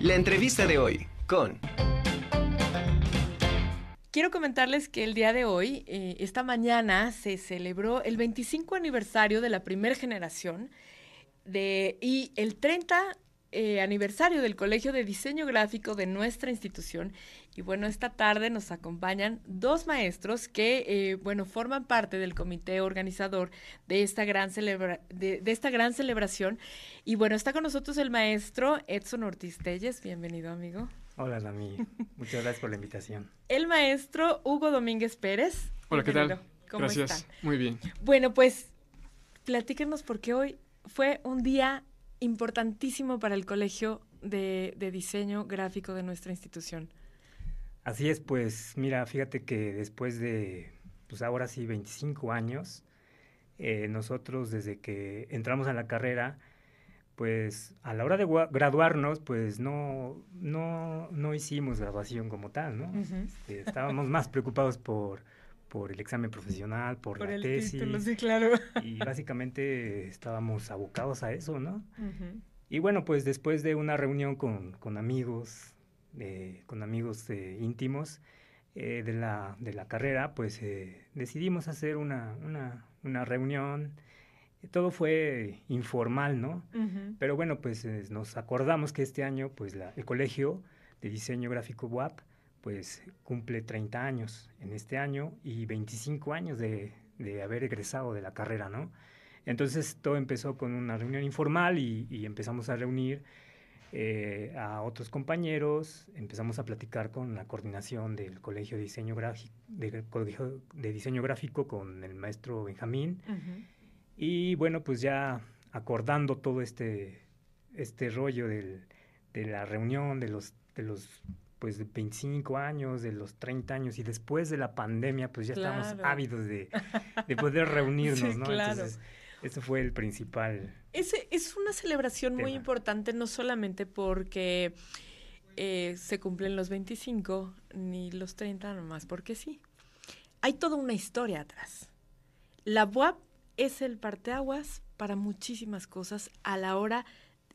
La entrevista de hoy con... Quiero comentarles que el día de hoy, eh, esta mañana, se celebró el 25 aniversario de la primera generación y el 30 eh, aniversario del Colegio de Diseño Gráfico de nuestra institución. Y bueno, esta tarde nos acompañan dos maestros que, eh, bueno, forman parte del comité organizador de esta, gran celebra de, esta gran celebración. Y bueno, está con nosotros el maestro Edson Ortiz Telles. Bienvenido, amigo. Hola, Dami. Muchas gracias por la invitación. El maestro Hugo Domínguez Pérez. Hola, ¿qué tal? ¿Cómo gracias. Muy bien. Bueno, pues platíquenos porque hoy fue un día importantísimo para el Colegio de, Diseño Gráfico de nuestra institución. Así es, pues mira, fíjate que después de, pues ahora sí, 25 años, eh, nosotros desde que entramos a la carrera, pues a la hora de graduarnos, pues no, no, no hicimos graduación como tal, ¿no? Este, estábamos más preocupados por, por el examen profesional, por, la el tesis. Título, sí, claro. Y básicamente estábamos abocados a eso, ¿no? Y bueno, pues después de una reunión con, con amigos, eh, con amigos eh, íntimos eh, de, la, de la carrera, pues decidimos hacer una, una, una reunión. Todo fue informal, ¿no? Pero bueno, pues nos acordamos que este año, pues la, el colegio de diseño gráfico WAP, pues cumple 30 años en este año y 25 años de, haber egresado de la carrera, ¿no? Entonces todo empezó con una reunión informal y, empezamos a reunir eh, a otros compañeros, empezamos a platicar con la coordinación del Colegio de Diseño, Gráfico, de, Diseño Gráfico con el maestro Benjamín. Y bueno, pues ya acordando todo este, este rollo de la reunión, de los, de los pues de 25 años, de los 30 años y después de la pandemia, pues ya estamos ávidos de, poder reunirnos, ¿no? Claro. Entonces, ese fue el principal. Ese, es una celebración muy importante, no solamente porque eh, se cumplen los 25 ni los 30 nomás, porque sí. Hay toda una historia atrás. La BUAP es el parteaguas para muchísimas cosas a la hora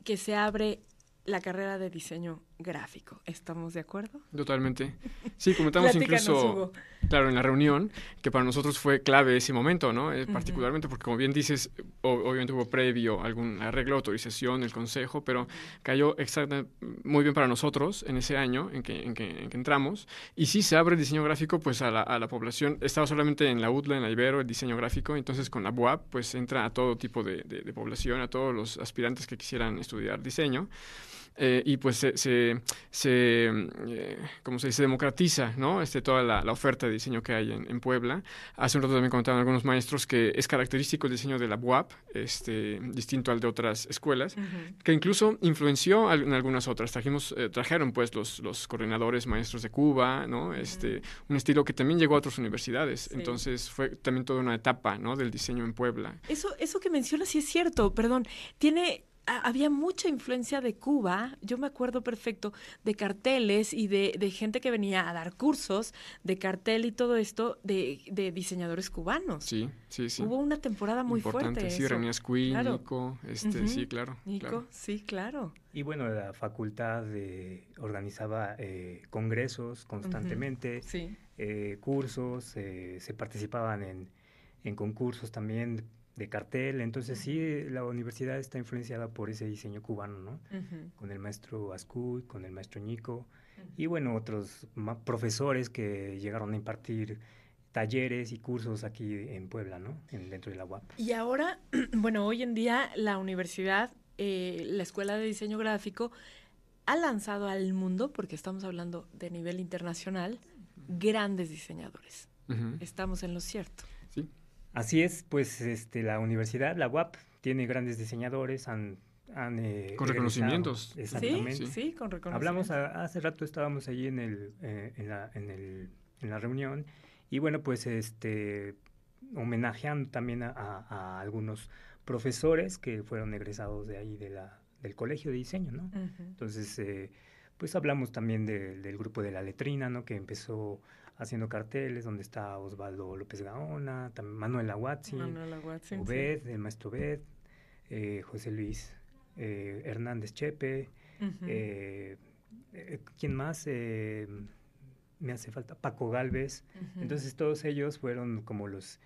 que se abre la carrera de diseño gráfico. ¿Estamos de acuerdo? Totalmente. Sí, comentamos incluso, claro, en la reunión, que para nosotros fue clave ese momento, ¿no? Eh, particularmente porque, como bien dices, obviamente hubo previo algún arreglo, autorización, el consejo, pero cayó exactamente muy bien para nosotros en ese año en que, en que, entramos. Y sí se abre el diseño gráfico, pues, a la, a la, población. Estaba solamente en la UTLA, en la Ibero, el diseño gráfico, entonces con la BUAP, pues, entra a todo tipo de, de población, a todos los aspirantes que quisieran estudiar diseño. Eh, y pues se, se, se eh, se dice? democratiza ¿no? este, toda la, oferta de diseño que hay en, Puebla. Hace un rato también comentaban algunos maestros que es característico el diseño de la UAP, este, distinto al de otras escuelas, que incluso influenció en algunas otras. Trajimos, eh, trajeron pues los, los coordinadores maestros de Cuba, ¿no? este, un estilo que también llegó a otras universidades. Entonces fue también toda una etapa ¿no? del diseño en Puebla. Eso, eso que mencionas sí es cierto, perdón, tiene había mucha influencia de Cuba, yo me acuerdo perfecto, de carteles y de, gente que venía a dar cursos de cartel y todo esto de, diseñadores cubanos. Sí, sí, sí. Hubo una temporada muy fuerte. Sí, Renías Queen, Nico, este, sí, claro. Nico, sí, claro. Y bueno, la facultad organizaba eh, congresos constantemente, eh, cursos, eh, se participaban en, en concursos también de cartel. Entonces sí, la universidad está influenciada por ese diseño cubano, ¿no? Con el maestro Ascuy, con el maestro Nico y bueno, otros profesores que llegaron a impartir talleres y cursos aquí en Puebla, ¿no? En, dentro de la UAP. Y ahora, bueno, hoy en día la universidad, eh, la Escuela de Diseño Gráfico, ha lanzado al mundo, porque estamos hablando de nivel internacional, grandes diseñadores. Estamos en lo cierto. Así es, pues este, la universidad, la UAP, tiene grandes diseñadores, han... han eh, con reconocimientos. Exactamente. Sí, con reconocimientos. Hablamos, hace rato estábamos allí en, el, eh, en, la, en, el, en la reunión y bueno, pues este homenajeando también a, algunos profesores que fueron egresados de ahí de la, del colegio de diseño, ¿no? Entonces, eh, pues hablamos también del grupo de la letrina, ¿no? Que empezó haciendo carteles, donde está Osvaldo López Gaona, también Manuela Watson, Obed, el maestro Obed, eh, José Luis eh, Hernández Chepe, eh, ¿quién más? me hace falta Paco Galvez. Entonces todos ellos fueron como los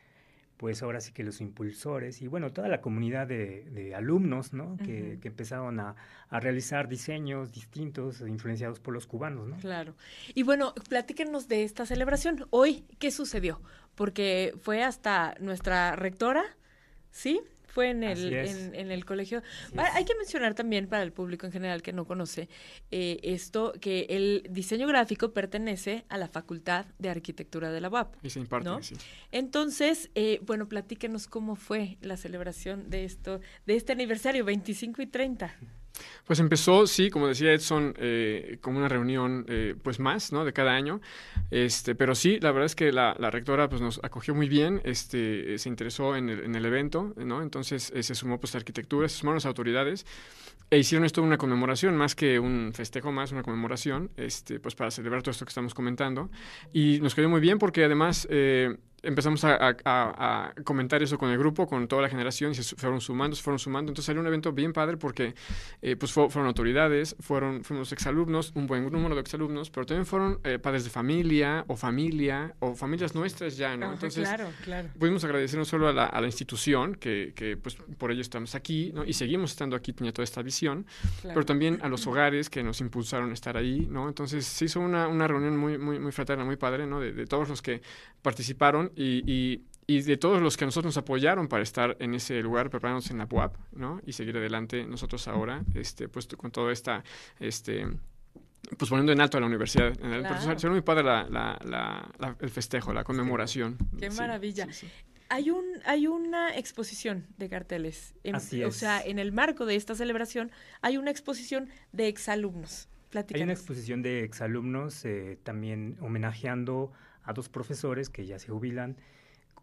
pues ahora sí que los impulsores y bueno, toda la comunidad de, alumnos, ¿no? que, empezaron a, realizar diseños distintos influenciados por los cubanos, ¿no? Claro. Y bueno, platíquenos de esta celebración. Hoy, ¿qué sucedió? Porque fue hasta nuestra rectora, ¿sí? Fue en el, en, el colegio. hay que mencionar también para el público en general que no conoce eh, esto, que el diseño gráfico pertenece a la Facultad de Arquitectura de la UAP. Y se imparte, sí. Entonces, eh, bueno, platíquenos cómo fue la celebración de esto, de este aniversario, 25 y 30. Pues empezó, sí, como decía Edson, eh, como una reunión eh, pues más, ¿no? De cada año. Este, pero sí, la verdad es que la, rectora pues nos acogió muy bien, este, se interesó en el, en el evento, ¿no? Entonces eh, se sumó pues arquitectura, se sumaron las autoridades e hicieron esto una conmemoración, más que un festejo más, una conmemoración, este, pues para celebrar todo esto que estamos comentando. Y nos quedó muy bien porque además empezamos a, comentar eso con el grupo, con toda la generación, y se fueron sumando, se fueron sumando. Entonces salió un evento bien padre porque eh, pues fueron autoridades, fueron, fuimos exalumnos, un buen número de exalumnos, pero también fueron eh, padres de familia o familia o familias nuestras ya, ¿no? Entonces claro, claro. pudimos agradecer no solo a la, a la institución, que, que, pues por ello estamos aquí, ¿no? Y seguimos estando aquí, tenía toda esta visión, pero también a los hogares que nos impulsaron a estar ahí, ¿no? Entonces se hizo una, una reunión muy, muy, muy fraterna, muy padre, ¿no? De, de todos los que participaron y, de todos los que nosotros nos apoyaron para estar en ese lugar, prepararnos en la UAP, ¿no? Y seguir adelante nosotros ahora, este, pues con toda esta, este, pues poniendo en alto a la universidad. Claro. muy padre el festejo, la conmemoración. Qué maravilla. Hay, un, hay una exposición de carteles. O sea, en el marco de esta celebración hay una exposición de exalumnos. Hay una exposición de exalumnos eh, también homenajeando a dos profesores que ya se jubilan,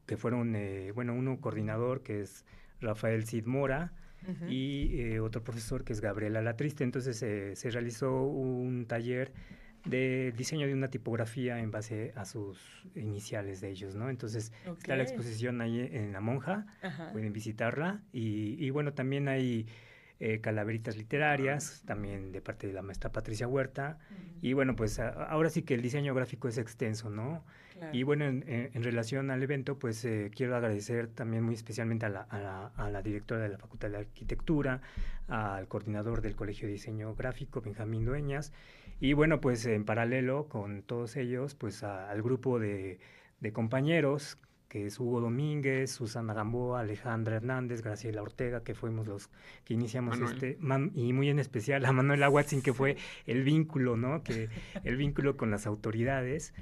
que fueron, eh, bueno, uno coordinador que es Rafael Cid Mora y eh, otro profesor que es Gabriela Latriste. Entonces eh, se realizó un taller de diseño de una tipografía en base a sus iniciales de ellos, ¿no? Entonces está la exposición ahí en La Monja, pueden visitarla y, y, bueno, también hay calaveritas literarias, también de parte de la maestra Patricia Huerta, y bueno, pues ahora sí que el diseño gráfico es extenso, ¿no? Y bueno, en, relación al evento, pues eh, quiero agradecer también muy especialmente a la, a, la, directora de la Facultad de Arquitectura, al coordinador del Colegio de Diseño Gráfico, Benjamín Dueñas, y bueno, pues en paralelo con todos ellos, pues al grupo de, de compañeros que es Hugo Domínguez, Susana Gamboa, Alejandra Hernández, Graciela Ortega, que fuimos los que iniciamos este, y muy en especial a Manuel Aguatzin, que fue el vínculo, ¿no? Que el vínculo con las autoridades.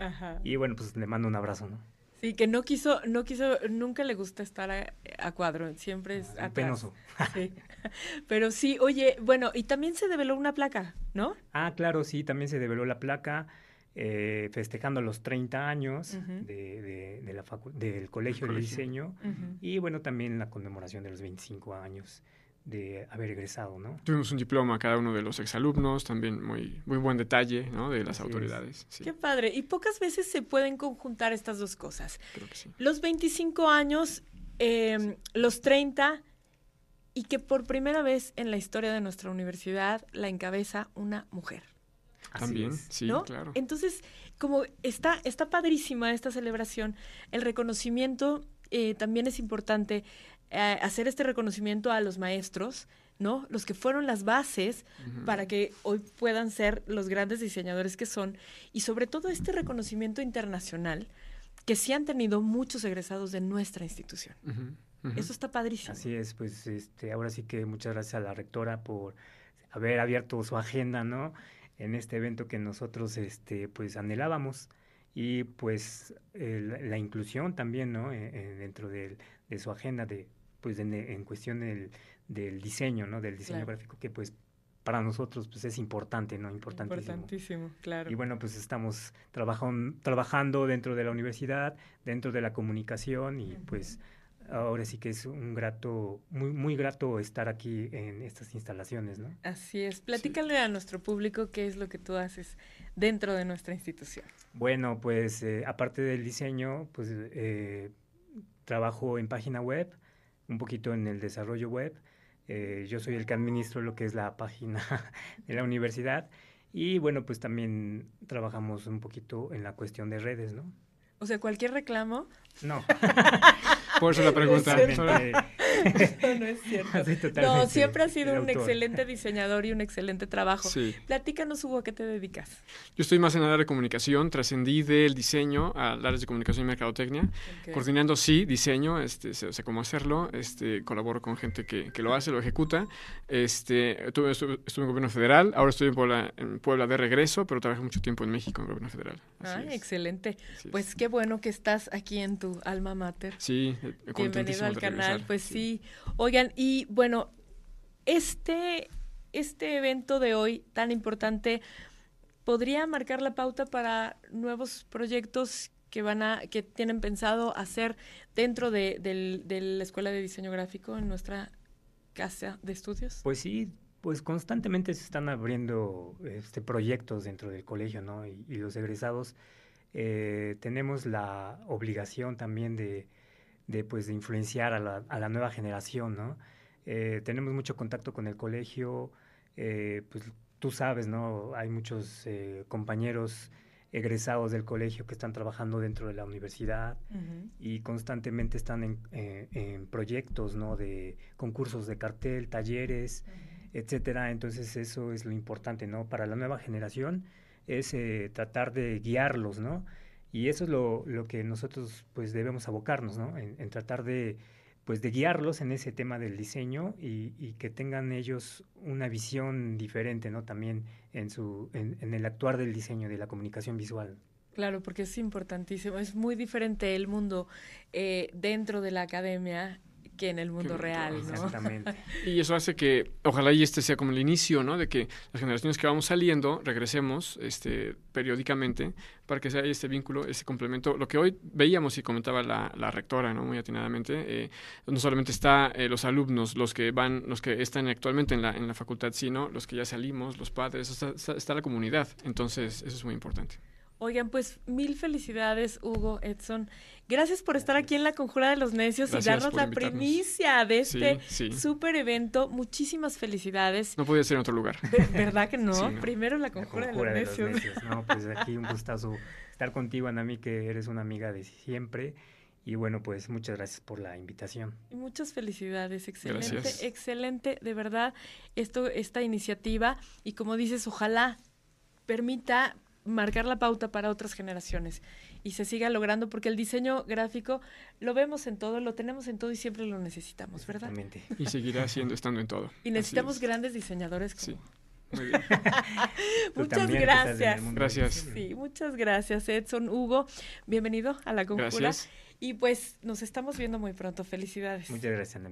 Y bueno, pues le mando un abrazo, ¿no? Sí, que no quiso, no quiso, nunca le gusta estar a, cuadro, siempre es ah, penoso. Sí. Pero sí, oye, bueno, y también se develó una placa, ¿no? Ah, claro, sí, también se develó la placa. Eh, festejando los 30 años de, de, la del Colegio de Diseño y bueno, también la conmemoración de los 25 años de haber egresado, ¿no? Tuvimos un diploma cada uno de los exalumnos, también muy, muy buen detalle, ¿no? De las autoridades. Qué padre. Y pocas veces se pueden conjuntar estas dos cosas. Creo que sí. Los 25 años, em, los 30 y que por primera vez en la historia de nuestra universidad la encabeza una mujer. También, sí, claro. Entonces, como está, está padrísima esta celebración, el reconocimiento eh, también es importante eh, hacer este reconocimiento a los maestros, ¿no? Los que fueron las bases para que hoy puedan ser los grandes diseñadores que son y sobre todo este reconocimiento internacional que sí han tenido muchos egresados de nuestra institución. Eso está padrísimo. Así es, pues este, ahora sí que muchas gracias a la rectora por haber abierto su agenda, ¿no? En este evento que nosotros este, pues anhelábamos. Y pues la inclusión también ¿no? E, e, dentro de, su agenda de pues en, cuestión del, del, diseño no del diseño gráfico que pues para nosotros pues es importante no importantísimo. Importantísimo claro. Y bueno pues estamos trabajando trabajando dentro de la universidad dentro de la comunicación y pues ahora sí que es un grato, muy, muy grato estar aquí en estas instalaciones, ¿no? Así es. Platícale a nuestro público qué es lo que tú haces dentro de nuestra institución. Bueno, pues eh, aparte del diseño, pues eh, trabajo en página web, un poquito en el desarrollo web. Eh, yo soy el que administro lo que es la página de la universidad Y bueno, pues también trabajamos un poquito en la cuestión de redes, ¿no? O sea, cualquier reclamo. No. Por eso la pregunta. no, es cierto. No, siempre has sido un excelente diseñador y un excelente trabajo. Sí. Platícanos, Hugo, ¿a qué te dedicas? Yo estoy más en el área de comunicación, trascendí del diseño al área de comunicación y mercadotecnia, coordinando, sí, diseño, este, sé, cómo hacerlo, este, colaboro con gente que, que, lo hace, lo ejecuta. Este, estuve, estuve, en gobierno federal, ahora estoy en Puebla, en Puebla de regreso, pero trabajé mucho tiempo en México, en el gobierno federal. Ay, excelente. pues qué bueno que estás aquí en tu alma mater. Sí, Bienvenido al canal, pues sí. Oigan, y bueno, este, este evento de hoy tan importante podría marcar la pauta para nuevos proyectos que van a, que tienen pensado hacer dentro de, de la Escuela de Diseño Gráfico en nuestra casa de estudios? Pues sí, pues constantemente se están abriendo este, proyectos dentro del colegio, ¿no? Y, los egresados eh, tenemos la obligación también de, de, pues, de influenciar a la, a la nueva generación, ¿no? Eh, tenemos mucho contacto con el colegio, eh, pues tú sabes, ¿no? Hay muchos eh, compañeros egresados del colegio que están trabajando dentro de la universidad y constantemente están en, en, proyectos, ¿no? De concursos de cartel, talleres, etcétera. Entonces eso es lo importante, ¿no? Para la nueva generación es tratar de guiarlos, ¿no? Y eso es lo, lo que nosotros pues debemos abocarnos, ¿no? En, tratar de pues de guiarlos en ese tema del diseño y, que tengan ellos una visión diferente, ¿no? También en su en, el actuar del diseño, de la comunicación visual. Claro, porque es importantísimo. Es muy diferente el mundo eh, dentro de la academia que en el mundo real, ¿no? Exactamente. y eso hace que, ojalá y este sea como el inicio, ¿no? De que las generaciones que vamos saliendo regresemos este, periódicamente para que sea este vínculo, ese complemento. Lo que hoy veíamos y comentaba la, la rectora, ¿no? Muy atinadamente, eh, no solamente está eh, los alumnos, los que van, los que están actualmente en la, en la facultad, sino los que ya salimos, los padres, está, está la comunidad. Entonces, eso es muy importante. Oigan, pues mil felicidades, Hugo, Edson. Gracias por estar aquí en la Conjura de los Necios y darnos la primicia de este súper evento. Muchísimas felicidades. No podía ser en otro lugar. ¿Verdad que no? Primero la Conjura, de, los, Necios. No, pues aquí un gustazo estar contigo, Anami, que eres una amiga de siempre. Y bueno, pues muchas gracias por la invitación. muchas felicidades, excelente, excelente, de verdad, esto, esta iniciativa. Y como dices, ojalá permita marcar la pauta para otras generaciones y se siga logrando, porque el diseño gráfico lo vemos en todo, lo tenemos en todo y siempre lo necesitamos, ¿verdad? Y seguirá siendo, estando en todo. Y necesitamos grandes diseñadores como... Sí. Muy bien. muchas gracias. Gracias. Sí, muchas gracias, Edson. Hugo, bienvenido a la Conjura. Gracias. Y pues nos estamos viendo muy pronto. Felicidades. Muchas gracias, Ana